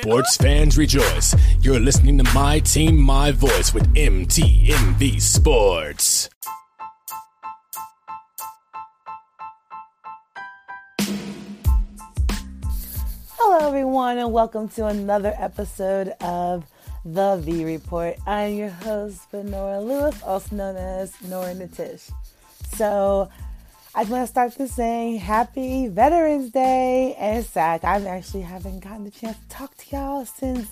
Sports fans rejoice. You're listening to My Team, My Voice with MTMV Sports. Hello, everyone, and welcome to another episode of The V Report. I'm your host, Benora Lewis, also known as Nora Natish. So, I just want to start this saying Happy Veterans Day. And sad, I actually haven't gotten the chance to talk to y'all since,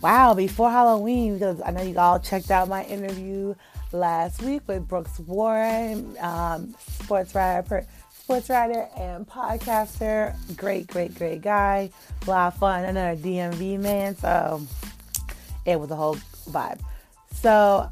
wow, before Halloween, because I know you all checked out my interview last week with Brooks Warren, um, sports writer, sports writer and podcaster. Great, great, great guy. A lot of fun. Another DMV man. So it was a whole vibe. So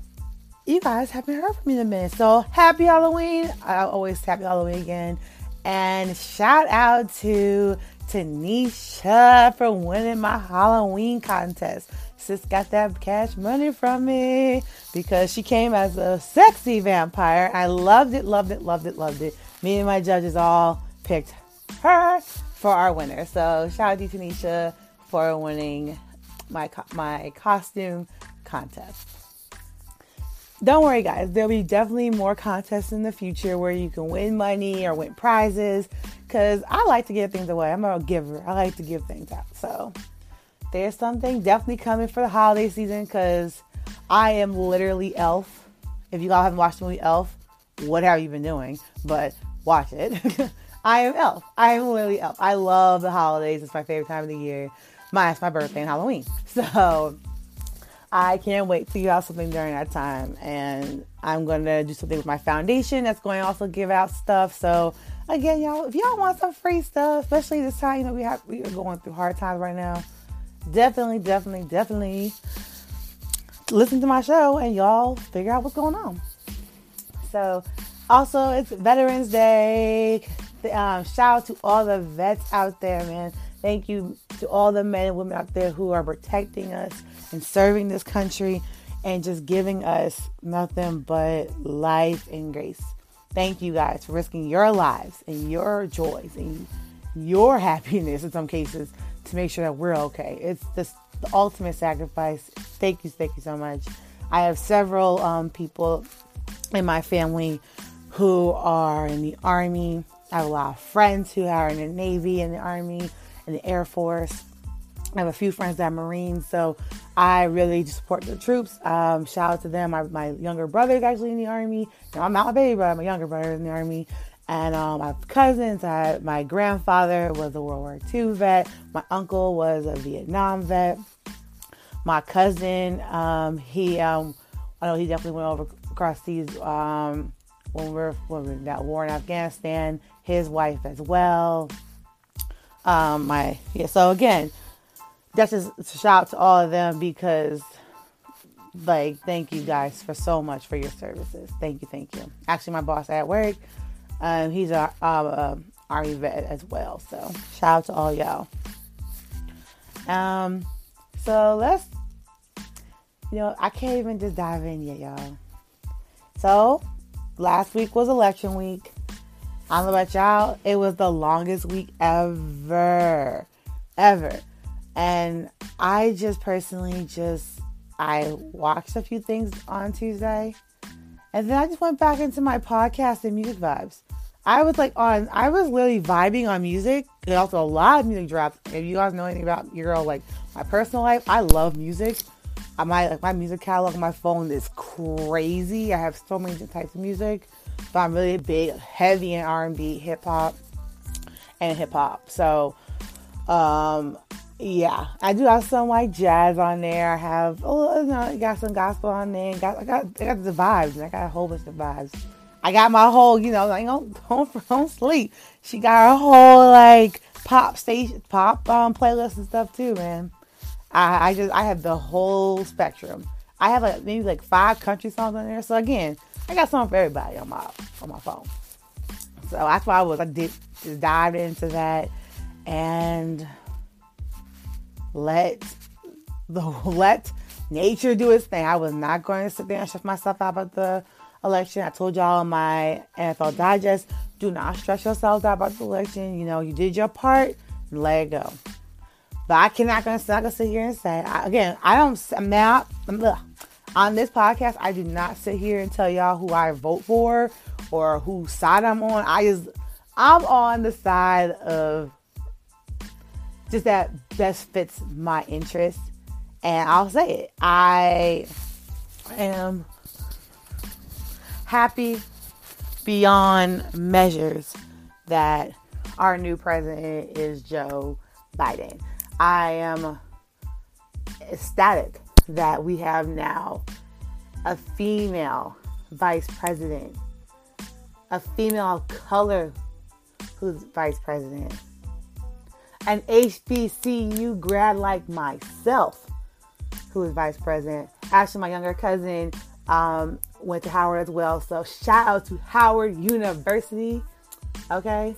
you guys haven't heard from me in a minute. So happy Halloween. I always happy Halloween again. And shout out to Tanisha for winning my Halloween contest. Sis got that cash money from me because she came as a sexy vampire. I loved it, loved it, loved it, loved it. Me and my judges all picked her for our winner. So shout out to Tanisha for winning my my costume contest don't worry, guys. There'll be definitely more contests in the future where you can win money or win prizes. Cause I like to give things away. I'm a giver. I like to give things out. So there's something definitely coming for the holiday season. Cause I am literally Elf. If you all haven't watched the movie Elf, what have you been doing? But watch it. I am Elf. I am literally Elf. I love the holidays. It's my favorite time of the year. My, it's my birthday and Halloween. So I can't wait to figure out something during that time. And I'm going to do something with my foundation that's going to also give out stuff. So, again, y'all, if y'all want some free stuff, especially this time, you know, we have we are going through hard times right now. Definitely, definitely, definitely listen to my show and y'all figure out what's going on. So, also, it's Veterans Day. Um, shout out to all the vets out there, man. Thank you to all the men and women out there who are protecting us and serving this country and just giving us nothing but life and grace. Thank you guys for risking your lives and your joys and your happiness in some cases to make sure that we're okay. It's just the ultimate sacrifice. Thank you, thank you so much. I have several um, people in my family who are in the army. I have a lot of friends who are in the Navy, and the Army, in the Air Force. I have a few friends that are Marines, so I really support the troops. Um, shout out to them. My, my younger brother is actually in the Army. Now, I'm not my baby brother, my younger brother is in the Army. And um, cousins. I, my grandfather was a World War II vet. My uncle was a Vietnam vet. My cousin, um, he, um, I know he definitely went over across seas um, when we were in that war in Afghanistan. His wife as well. Um, my yeah. So again, that's just a shout out to all of them because like thank you guys for so much for your services. Thank you thank you. Actually my boss at work um, he's a, a army vet as well so shout out to all y'all. Um so let's you know i can't even just dive in yet y'all. So last week was election week i don't know about y'all it was the longest week ever ever and I just personally just I watched a few things on Tuesday. And then I just went back into my podcast and music vibes. I was like on I was literally vibing on music. And also a lot of music drops. If you guys know anything about your girl, like my personal life, I love music. I my like my music catalog on my phone is crazy. I have so many different types of music. But I'm really big, heavy in R and B, hip hop, and hip hop. So um yeah, I do have some like jazz on there. I have oh, you know, got some gospel on there. Got I got I got the vibes. I got a whole bunch of vibes. I got my whole, you know, like don't don't, don't sleep. She got a whole like pop station, pop um playlist and stuff too, man. I I just I have the whole spectrum. I have like maybe like five country songs on there. So again, I got something for everybody on my on my phone. So that's why I was I did just dive into that and let the let nature do its thing. I was not going to sit there and stress myself out about the election. I told y'all in my NFL digest, do not stress yourselves out about the election. You know, you did your part, let it go. But I cannot gonna, not gonna sit here and say I, again. I don't. I'm not. I'm, ugh. On this podcast. I do not sit here and tell y'all who I vote for or whose side I'm on. I just I'm on the side of just that best fits my interest, and I'll say it. I am happy beyond measures that our new president is Joe Biden. I am ecstatic that we have now a female vice president, a female of color who's vice president, an HBCU grad like myself who is vice president. Actually, my younger cousin um, went to Howard as well. So shout out to Howard University, okay?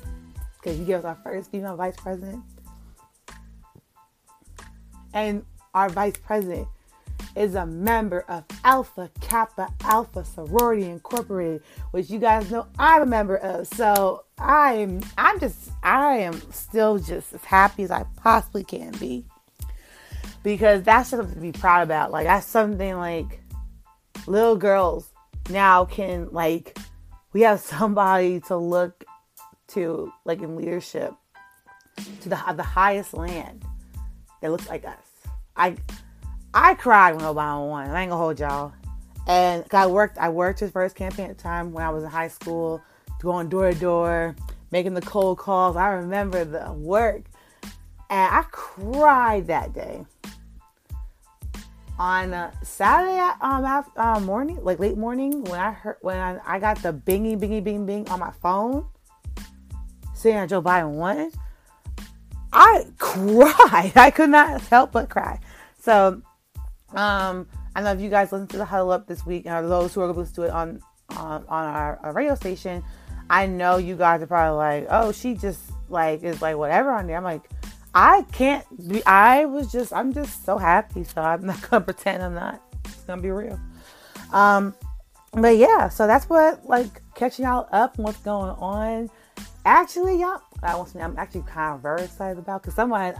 Because you gave us our first female vice president. And our vice president is a member of Alpha Kappa Alpha Sorority Incorporated, which you guys know I'm a member of. So I'm I'm just I am still just as happy as I possibly can be. Because that's something to be proud about. Like that's something like little girls now can like we have somebody to look to like in leadership to the the highest land that looks like us. I I cried when Obama won. I ain't gonna hold y'all. And I worked I worked his first campaign at the time when I was in high school, going door to door, making the cold calls. I remember the work. And I cried that day on uh, Saturday um after, uh, morning, like late morning, when I heard when I, I got the bingy bingy bing bing on my phone, saying Joe Biden won, I cried. I could not help but cry. So, um, I know if you guys listen to the huddle up this week, or those who are going to to it on on, on our, our radio station, I know you guys are probably like, oh, she just like is like whatever on there. I'm like, I can't be, I was just, I'm just so happy. So I'm not going to pretend I'm not. It's going to be real. Um, but yeah, so that's what, like, catching y'all up on what's going on. Actually, y'all, I want to, I'm actually kind of very excited about because someone,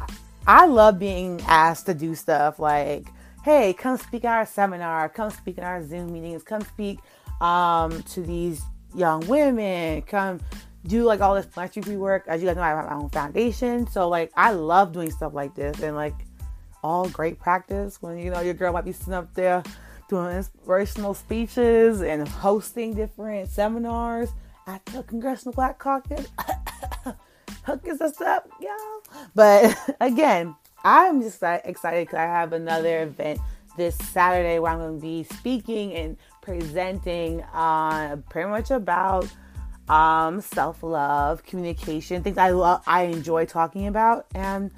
I love being asked to do stuff like, hey, come speak at our seminar, come speak in our Zoom meetings, come speak um, to these young women, come do like all this philanthropy work. As you guys know, I have my own foundation. So like I love doing stuff like this and like all great practice when you know your girl might be sitting up there doing inspirational speeches and hosting different seminars at the Congressional Black Caucus. Hooking us up, y'all. But again, I'm just excited because I have another event this Saturday where I'm going to be speaking and presenting uh, pretty much about um, self love, communication, things I love, I enjoy talking about, and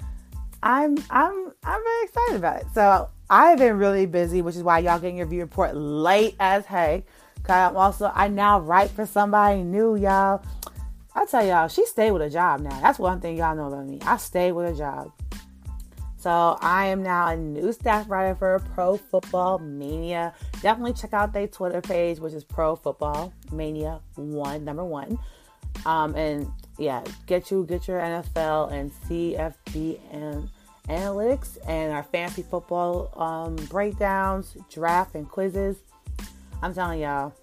I'm I'm I'm very excited about it. So I've been really busy, which is why y'all getting your view report late as heck. Cause I'm also I now write for somebody new, y'all. I tell y'all, she stayed with a job now. That's one thing y'all know about me. I stay with a job. So I am now a new staff writer for Pro Football Mania. Definitely check out their Twitter page, which is Pro Football Mania One, number one. Um, and yeah, get you get your NFL and CFB and analytics and our fancy football um, breakdowns, draft and quizzes. I'm telling y'all,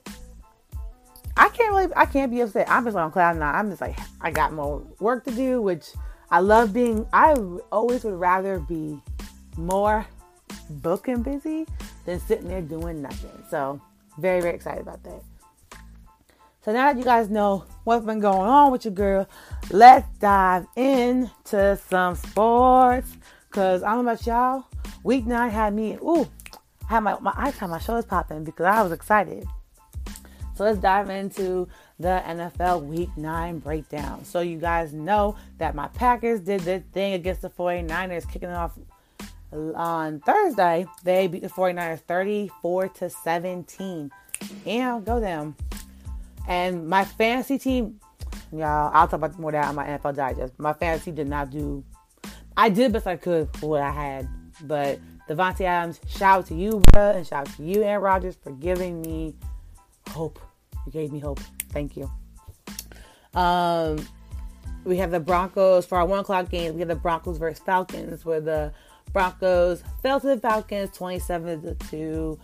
I can't really, I can't be upset. I'm just on cloud nine. I'm just like, I got more work to do, which I love being, I always would rather be more booking busy than sitting there doing nothing. So, very, very excited about that. So, now that you guys know what's been going on with your girl, let's dive into some sports. Because I don't know about y'all, week nine had me, ooh, I had my, my, had my shoulders popping because I was excited. So, let's dive into the NFL Week 9 breakdown. So you guys know that my Packers did their thing against the 49ers, kicking off on Thursday. They beat the 49ers 34 to 17. And go them. And my fantasy team, y'all, I'll talk about more that on my NFL Digest. My fantasy did not do, I did best I could for what I had. But Davante Adams, shout out to you, bro, and shout out to you, Aaron Rodgers, for giving me hope. You gave me hope. Thank you. Um, we have the Broncos for our one o'clock game. We have the Broncos versus Falcons, where the Broncos fell to the Falcons 27 to 2,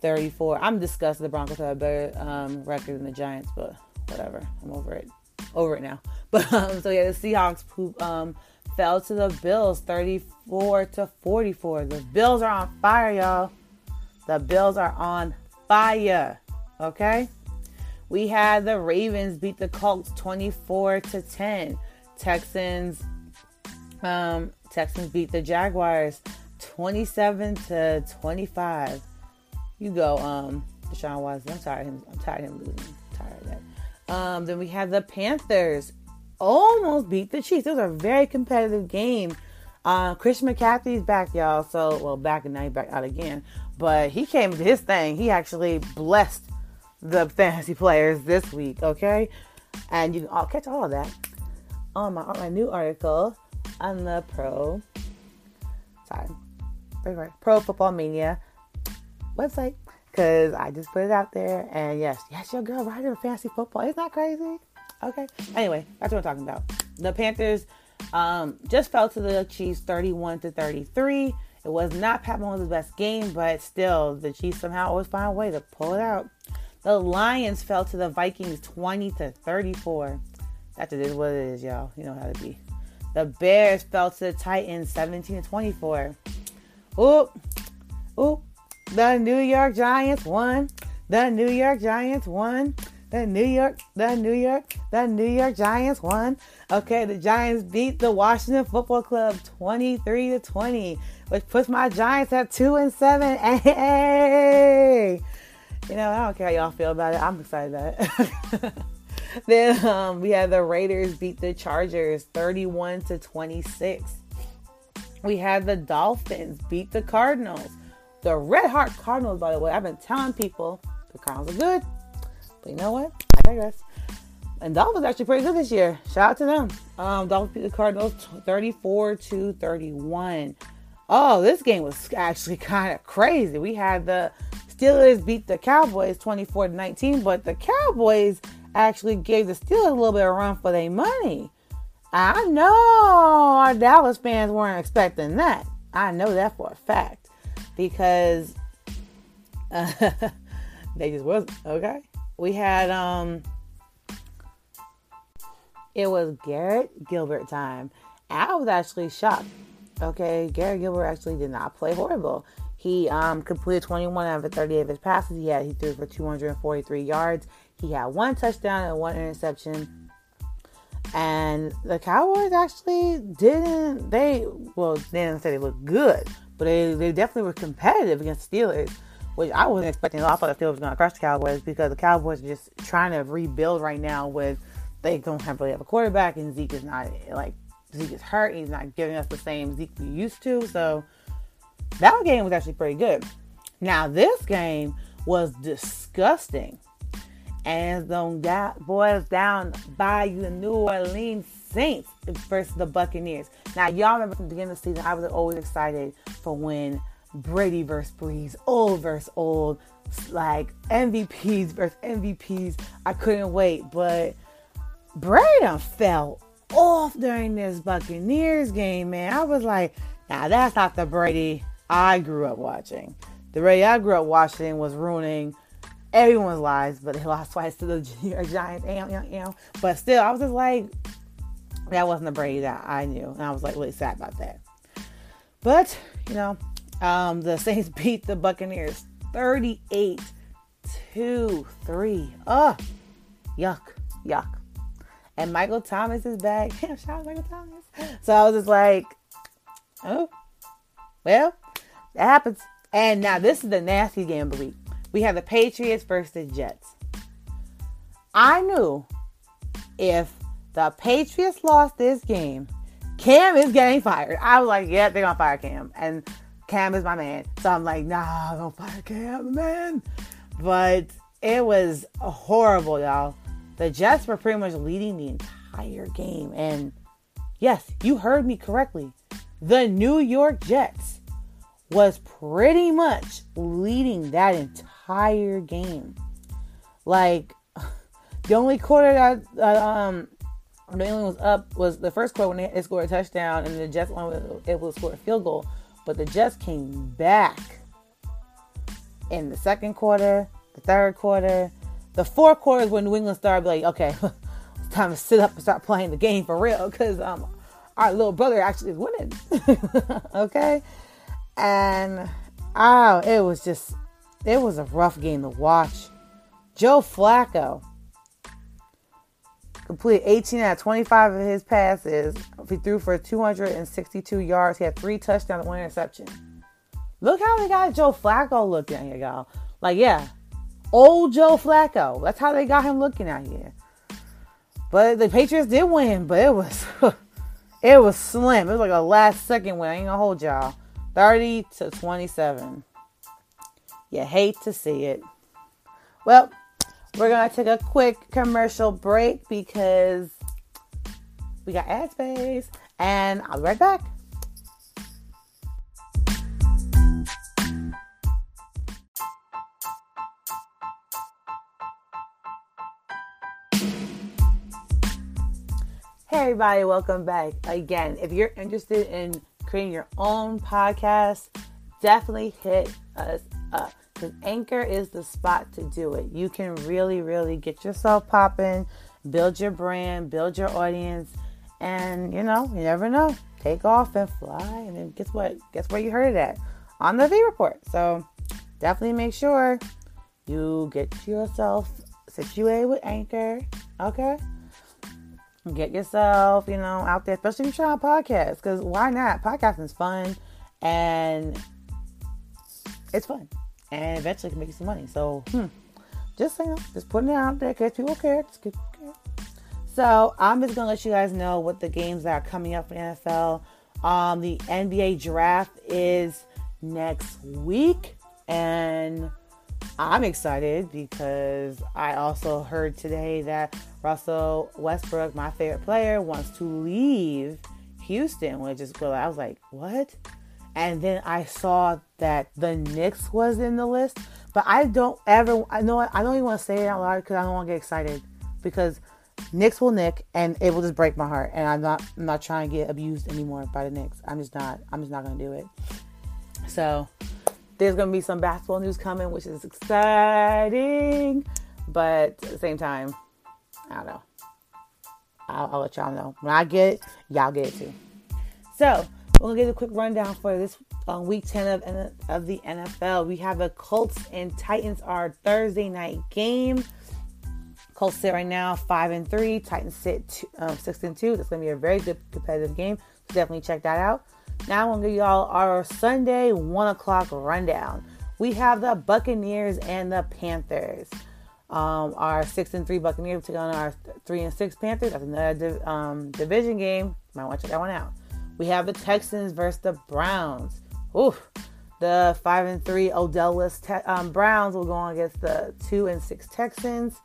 34. I'm disgusted the Broncos have a better um, record than the Giants, but whatever. I'm over it. Over it now. But um, so yeah, the Seahawks who um, fell to the Bills 34 to 44. The Bills are on fire, y'all. The Bills are on fire. Okay? We had the Ravens beat the Colts 24 to 10. Texans um, Texans beat the Jaguars 27 to 25. You go, um, Deshaun Watson. I'm tired of him. I'm tired of him losing. I'm tired of that. Um, then we have the Panthers almost beat the Chiefs. It was a very competitive game. Uh, Christian McCaffrey's back, y'all. So, well, back and now he's back out again. But he came to his thing. He actually blessed the fantasy players this week, okay? And you can all catch all of that on my on my new article on the pro sorry pro football mania website because I just put it out there and yes, yes, your girl riding fantasy football. Isn't that crazy? Okay. Anyway, that's what I'm talking about. The Panthers um, just fell to the Chiefs 31 to 33. It was not Pat Mahomes' best game, but still, the Chiefs somehow always find a way to pull it out. The Lions fell to the Vikings 20 to 34. That's it is what it is, y'all. You know how to be. The Bears fell to the Titans 17 to 24. Oop, oop. The New York Giants won. The New York Giants won. The New York, the New York, the New York Giants won. Okay, the Giants beat the Washington Football Club 23 to 20, which puts my Giants at 2 and 7. Hey! You know, I don't care how y'all feel about it. I'm excited about it. then um, we had the Raiders beat the Chargers 31 to 26. We had the Dolphins beat the Cardinals. The Red Heart Cardinals, by the way, I've been telling people the Cardinals are good. But you know what? I digress. And Dolphins actually pretty good this year. Shout out to them. Um, Dolphins beat the Cardinals 34 to 31. Oh, this game was actually kind of crazy. We had the Steelers beat the Cowboys 24 to 19, but the Cowboys actually gave the Steelers a little bit of run for their money. I know our Dallas fans weren't expecting that. I know that for a fact because uh, they just wasn't okay. We had um, it was Garrett Gilbert time. I was actually shocked. Okay, Garrett Gilbert actually did not play horrible. He um, completed 21 out of 30 of his passes. He had he threw for 243 yards. He had one touchdown and one interception. And the Cowboys actually didn't. They well, they didn't say they looked good, but they, they definitely were competitive against Steelers, which I wasn't expecting. I thought the Steelers were going to crush the Cowboys because the Cowboys are just trying to rebuild right now. With they don't have really have a quarterback, and Zeke is not like Zeke is hurt. He's not giving us the same Zeke we used to. So that game was actually pretty good. Now, this game was disgusting. And the that boils down by the New Orleans Saints versus the Buccaneers. Now, y'all remember from the beginning of the season, I was always excited for when Brady versus Brees, old versus old, like MVPs versus MVPs. I couldn't wait, but Brady fell off during this Buccaneers game, man. I was like, now that's not the Brady I grew up watching. The Ray I grew up watching was ruining everyone's lives, but they lost twice to the York Giants. Am, am, am. But still, I was just like, that wasn't the Brady that I knew. And I was like really sad about that. But, you know, um, the Saints beat the Buccaneers 38 2 3. Ugh. Yuck. Yuck. And Michael Thomas is back. Shout out Michael Thomas. So I was just like, oh, well, that happens. And now this is the nasty game of the week. We have the Patriots versus the Jets. I knew if the Patriots lost this game, Cam is getting fired. I was like, yeah, they're gonna fire Cam. And Cam is my man. So I'm like, nah, don't fire Cam, man. But it was horrible, y'all. The Jets were pretty much leading the entire game. And yes, you heard me correctly. The New York Jets was pretty much leading that entire game. Like the only quarter that uh, um New England was up was the first quarter when they, scored a touchdown and the Jets won able to score a field goal, but the Jets came back in the second quarter, the third quarter, the fourth quarter is when New England started like, okay, it's time to sit up and start playing the game for real because um our little brother actually is winning. okay, and oh, it was just it was a rough game to watch. Joe Flacco completed 18 out of 25 of his passes. He threw for 262 yards. He had three touchdowns and one interception. Look how they got Joe Flacco looking here, y'all. Like, yeah, old Joe Flacco. That's how they got him looking out here. But the Patriots did win, but it was it was slim. It was like a last second win. I ain't gonna hold y'all. 30 to 27. You hate to see it. Well, we're going to take a quick commercial break because we got ad space, and I'll be right back. Hey, everybody, welcome back again. If you're interested in creating your own podcast, definitely hit us up because Anchor is the spot to do it. You can really, really get yourself popping, build your brand, build your audience, and you know, you never know. Take off and fly, and then guess what? Guess where you heard it at? On the V Report. So definitely make sure you get yourself situated with Anchor. Okay. Get yourself, you know, out there, especially if you're trying to podcast, because why not? Podcasting is fun and it's fun and eventually can make you some money. So, hmm, just saying, just putting it out there because people care. Just people care. So, I'm just gonna let you guys know what the games that are coming up for the NFL. Um, the NBA draft is next week, and I'm excited because I also heard today that Russell Westbrook, my favorite player, wants to leave Houston, which is good. I was like, what? and then I saw that the Knicks was in the list. But I don't ever, I know, I don't even want to say it out loud because I don't want to get excited because Knicks will nick and it will just break my heart. And I'm not, I'm not trying to get abused anymore by the Knicks. I'm just not, I'm just not going to do it. So there's going to be some basketball news coming, which is exciting. But at the same time, I don't know. I'll, I'll let y'all know. When I get it, y'all get it too. So, we're gonna give a quick rundown for this uh, week 10 of, of the NFL. We have the Colts and Titans our Thursday night game. Colts sit right now five and three. Titans sit two, um, six and two. That's gonna be a very good competitive game. So definitely check that out. Now I'm gonna give y'all our Sunday one o'clock rundown. We have the Buccaneers and the Panthers. Um, our six and three Buccaneers take on our three and six Panthers. That's another um, division game. Might want to check that one out. We have the Texans versus the Browns. Oof. The five and three Odell te- um, Browns will go on against the two and six Texans.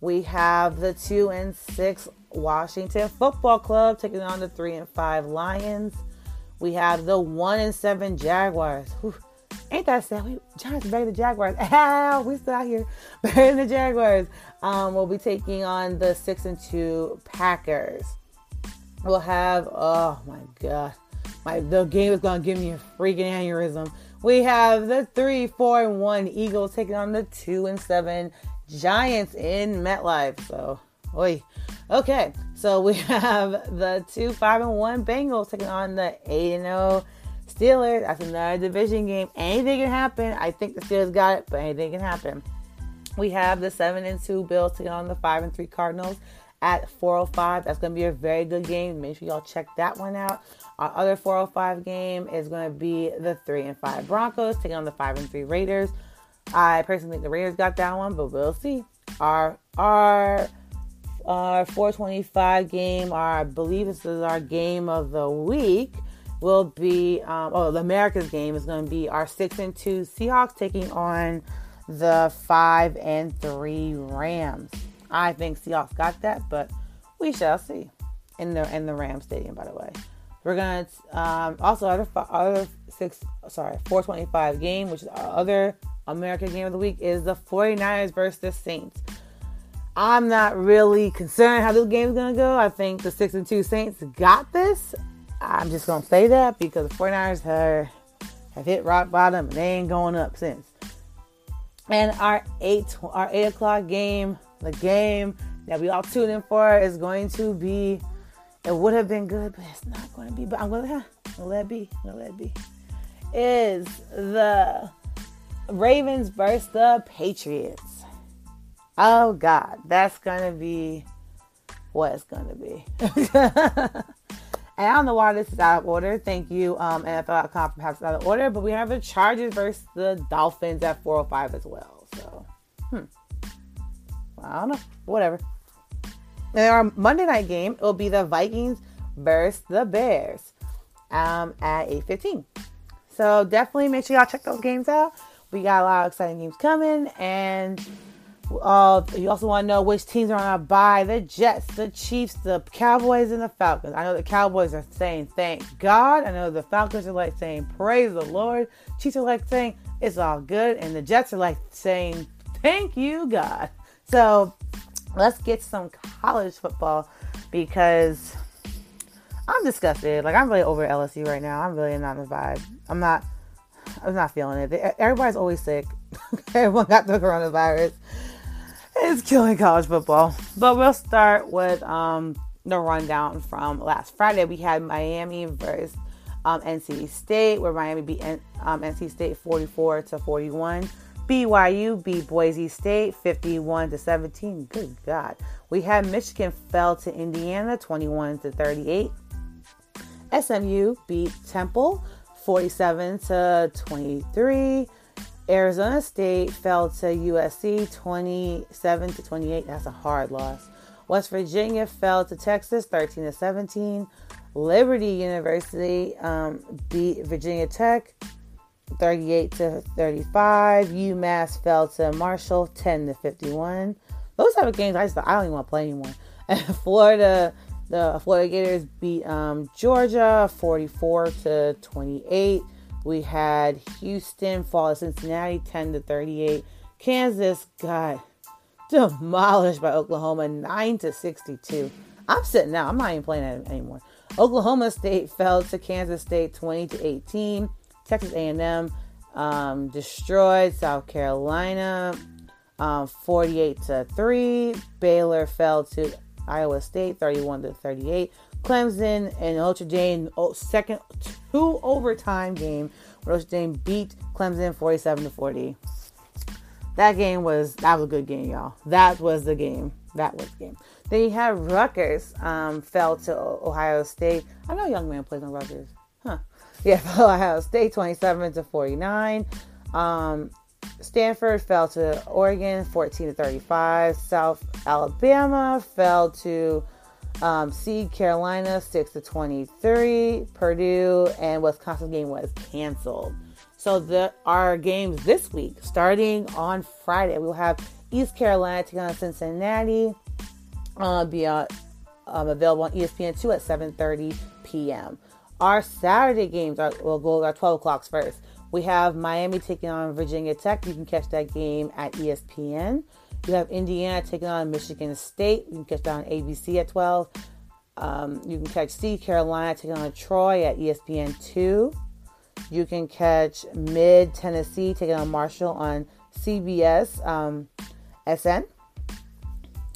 We have the two and six Washington Football Club taking on the three and five Lions. We have the one and seven Jaguars. Whew. Ain't that sad? We Giants better the Jaguars. Ow, we still out here better the Jaguars. Um, we'll be taking on the six and two Packers we'll have oh my god my the game is gonna give me a freaking aneurysm we have the three four and one eagles taking on the two and seven giants in metlife so oi okay so we have the two five and one bengals taking on the eight and zero steelers that's another division game anything can happen i think the steelers got it but anything can happen we have the seven and two bills taking on the five and three cardinals at 405. That's going to be a very good game. Make sure y'all check that one out. Our other 405 game is going to be the 3 and 5 Broncos taking on the 5 and 3 Raiders. I personally think the Raiders got that one, but we'll see. Our our our 425 game, our, I believe this is our game of the week, will be um, oh the America's game is going to be our six and two Seahawks taking on the five and three Rams. I think Seahawks got that, but we shall see. In the in the Ram Stadium, by the way. We're gonna um, also other other six sorry 425 game, which is our other American game of the week, is the 49ers versus the Saints. I'm not really concerned how this game's gonna go. I think the six and two Saints got this. I'm just gonna say that because the 49ers are, have hit rock bottom and they ain't going up since. And our eight our eight o'clock game, the game that we all tune in for, is going to be. It would have been good, but it's not going to be. But I'm I'm gonna let it be. I'm gonna let it be. Is the Ravens versus the Patriots? Oh God, that's gonna be what it's gonna be. and I don't know why this is out of order. Thank you, um, NFL.com for perhaps out of order. But we have the Chargers versus the Dolphins at 405 as well. So, hmm. I don't know. Whatever. And our Monday night game will be the Vikings versus the Bears um, at 8:15. So definitely make sure y'all check those games out. We got a lot of exciting games coming, and uh, you also want to know which teams are on a bye. The Jets, the Chiefs, the Cowboys, and the Falcons. I know the Cowboys are saying thank God. I know the Falcons are like saying praise the Lord. Chiefs are like saying it's all good, and the Jets are like saying thank you God. So let's get some college football because I'm disgusted. Like I'm really over LSU right now. I'm really not in the vibe. I'm not. I'm not feeling it. Everybody's always sick. Everyone got the coronavirus it's killing college football. But we'll start with um, the rundown from last Friday. We had Miami versus um, NC State, where Miami beat um, NC State 44 to 41. BYU beat Boise State 51 to 17. Good God. We had Michigan fell to Indiana 21 to 38. SMU beat Temple 47 to 23. Arizona State fell to USC 27 to 28. That's a hard loss. West Virginia fell to Texas 13 to 17. Liberty University um, beat Virginia Tech 38 to 35. UMass fell to Marshall 10 to 51. Those type of games, I just I don't even want to play anymore. And Florida, the Florida Gators beat um, Georgia 44 to 28. We had Houston fall to Cincinnati 10 to 38. Kansas got demolished by Oklahoma 9 to 62. I'm sitting out. I'm not even playing that anymore. Oklahoma State fell to Kansas State 20 to 18. Texas A&M um, destroyed South Carolina um, 48 to 3. Baylor fell to Iowa State 31 to 38. Clemson and Notre Dame oh, second two overtime game Notre Dame beat Clemson 47 to 40. That game was that was a good game, y'all. That was the game. That was the game. Then you have Rutgers um, fell to Ohio State. I know young man plays on Rutgers. Huh. Yeah, Ohio State 27 to 49. Um, Stanford fell to Oregon 14 to 35. South Alabama fell to um, Seed Carolina 6 to 23. Purdue and Wisconsin game was canceled. So the our games this week, starting on Friday, we'll have East Carolina taking on Cincinnati. Uh, be uh, um, available on ESPN2 at 7:30 p.m. Our Saturday games are will go at 12 o'clock first. We have Miami taking on Virginia Tech. You can catch that game at ESPN. You have Indiana taking on Michigan State. You can catch that on ABC at 12. Um, you can catch C Carolina taking on Troy at ESPN 2. You can catch Mid Tennessee taking on Marshall on CBS um, SN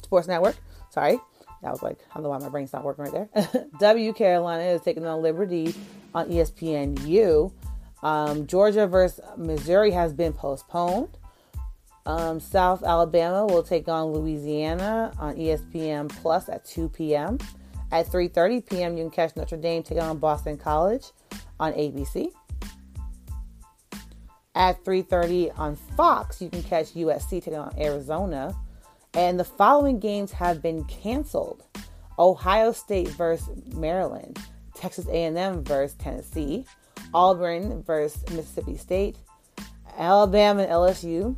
Sports Network. Sorry, that was like, I don't know why my brain's not working right there. W Carolina is taking on Liberty on ESPN U. Um, Georgia versus Missouri has been postponed. Um, South Alabama will take on Louisiana on ESPN Plus at 2 p.m. At 3:30 p.m., you can catch Notre Dame taking on Boston College on ABC. At 3:30 on Fox, you can catch USC taking on Arizona. And the following games have been canceled: Ohio State versus Maryland, Texas A&M versus Tennessee, Auburn versus Mississippi State, Alabama and LSU,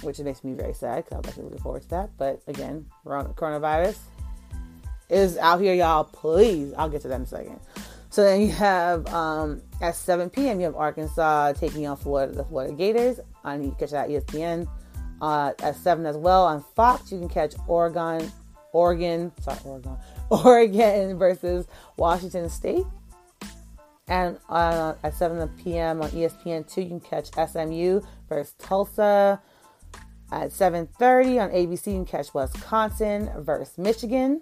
which makes me very sad because I was actually looking forward to that. But again, coronavirus is out here, y'all. Please, I'll get to that in a second. So then you have um, at 7 p.m. you have Arkansas taking on Florida, the Florida Gators. On you catch that ESPN. uh, at 7 as well. On Fox, you can catch Oregon, Oregon, sorry, Oregon, Oregon versus Washington State. And uh, at 7 p.m. on ESPN2, you can catch SMU versus Tulsa. At 7.30 on ABC, you can catch Wisconsin versus Michigan.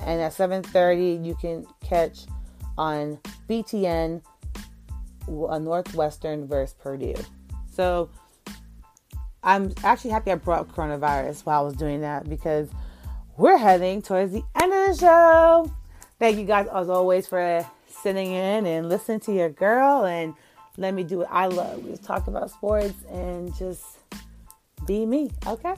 And at 7.30, you can catch on BTN uh, Northwestern versus Purdue. So I'm actually happy I brought coronavirus while I was doing that because we're heading towards the end of the show. Thank you guys as always for sitting in and listening to your girl and let me do what I love. We just talk about sports and just be me, okay?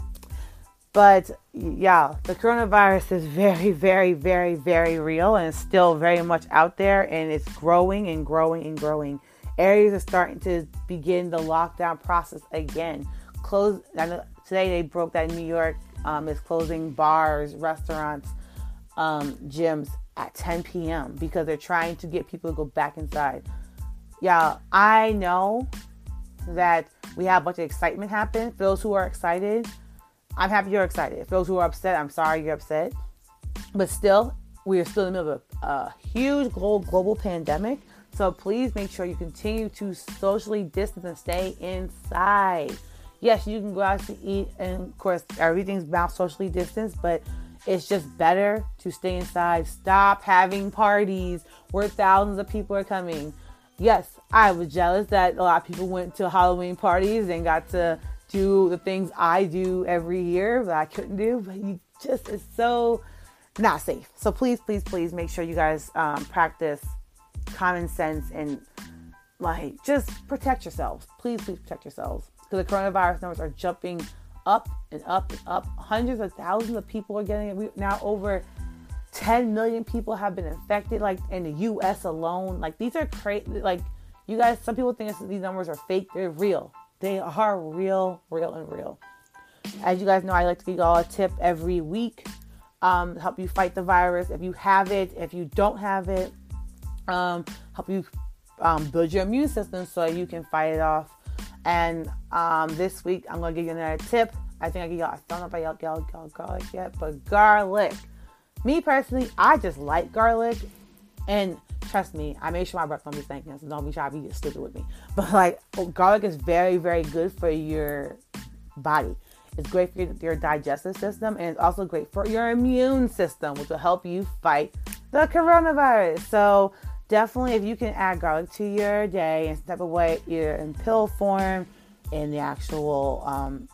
But yeah, the coronavirus is very, very, very, very real and still very much out there and it's growing and growing and growing. Areas are starting to begin the lockdown process again. Close. Today they broke that New York um, is closing bars, restaurants, um, gyms at 10 p.m. because they're trying to get people to go back inside. Yeah, I know that we have a bunch of excitement happen. For those who are excited, I'm happy you're excited. For those who are upset, I'm sorry you're upset. But still, we are still in the middle of a, a huge global, pandemic. So please make sure you continue to socially distance and stay inside. Yes, you can go out to eat, and of course, everything's about socially distanced, but it's just better to stay inside. Stop having parties where thousands of people are coming. Yes, I was jealous that a lot of people went to Halloween parties and got to do the things I do every year that I couldn't do, but you just, it's so not safe. So please, please, please make sure you guys um, practice common sense and like just protect yourselves. Please, please protect yourselves because the coronavirus numbers are jumping up and up and up. Hundreds of thousands of people are getting it. We, now over 10 million people have been infected, like in the U.S. alone. Like these are crazy. Like you guys, some people think these numbers are fake. They're real. They are real, real, and real. As you guys know, I like to give y'all a tip every week, um, help you fight the virus. If you have it, if you don't have it, um, help you um, build your immune system so you can fight it off. And um, this week, I'm gonna give you another tip. I think I give y'all. Don't know if I y'all, y'all, y'all garlic yet, but garlic. Me personally, I just like garlic, and trust me, I made sure my breath don't be stinking, so don't be trying to be stupid with me. But like, oh, garlic is very, very good for your body. It's great for your, your digestive system, and it's also great for your immune system, which will help you fight the coronavirus. So definitely if you can add garlic to your day and step away either in pill form, in the actual um,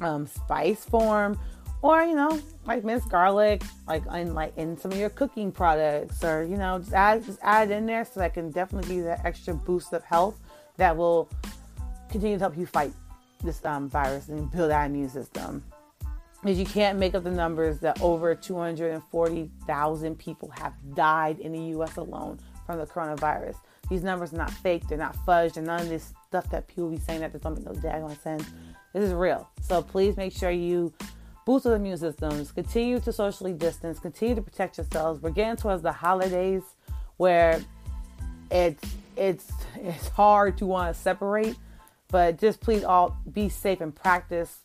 um, spice form, or you know, like minced garlic, like in like in some of your cooking products, or you know, just add just add in there so that can definitely give you that extra boost of health that will continue to help you fight this um, virus and build that immune system. Because you can't make up the numbers that over 240,000 people have died in the U.S. alone from the coronavirus. These numbers are not fake, they're not fudged, and none of this stuff that people be saying that doesn't make no daggone sense. This is real. So please make sure you boost the immune systems, continue to socially distance, continue to protect yourselves. We're getting towards the holidays where it's it's it's hard to want to separate, but just please all be safe and practice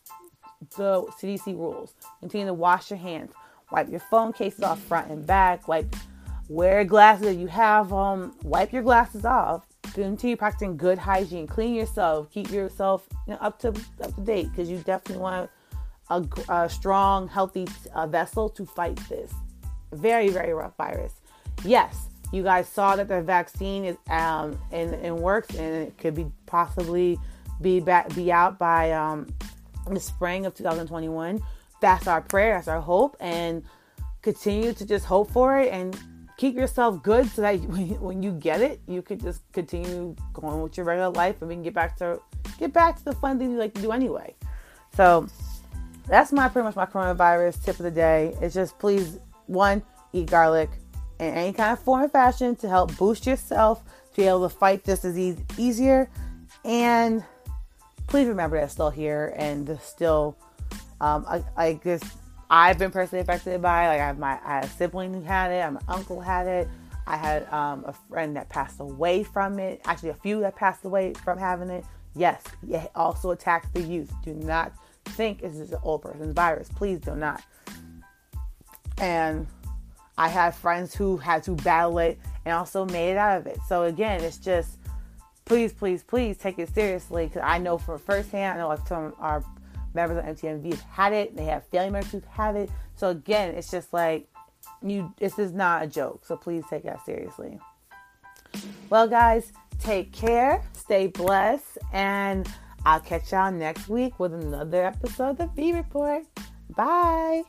the CDC rules. Continue to wash your hands, wipe your phone cases off front and back, wipe Wear glasses if you have them. Wipe your glasses off. Continue practicing good hygiene. Clean yourself. Keep yourself you know, up to up to date because you definitely want a, a strong, healthy uh, vessel to fight this very, very rough virus. Yes, you guys saw that the vaccine is um and, and works and it could be possibly be back be out by um the spring of 2021. That's our prayer. That's our hope and continue to just hope for it and keep yourself good so that when you get it, you could just continue going with your regular life and we can get back to get back to the fun things you like to do anyway. So that's my pretty much my coronavirus tip of the day. It's just please one eat garlic in any kind of form or fashion to help boost yourself to be able to fight this disease easier. And please remember that it's still here and still um, guess I've been personally affected by. it. Like I have my I have a sibling who had it. My uncle had it. I had um, a friend that passed away from it. Actually, a few that passed away from having it. Yes, it also attacks the youth. Do not think is this is an old person's virus. Please do not. And I have friends who had to battle it and also made it out of it. So again, it's just please, please, please take it seriously because I know from firsthand, I know some of our members of MTMV have had it. They have family members who have it. So again, it's just like you. This is not a joke. So please take that seriously. Well, guys, take care, stay blessed, and I'll catch y'all next week with another episode of V Report. Bye.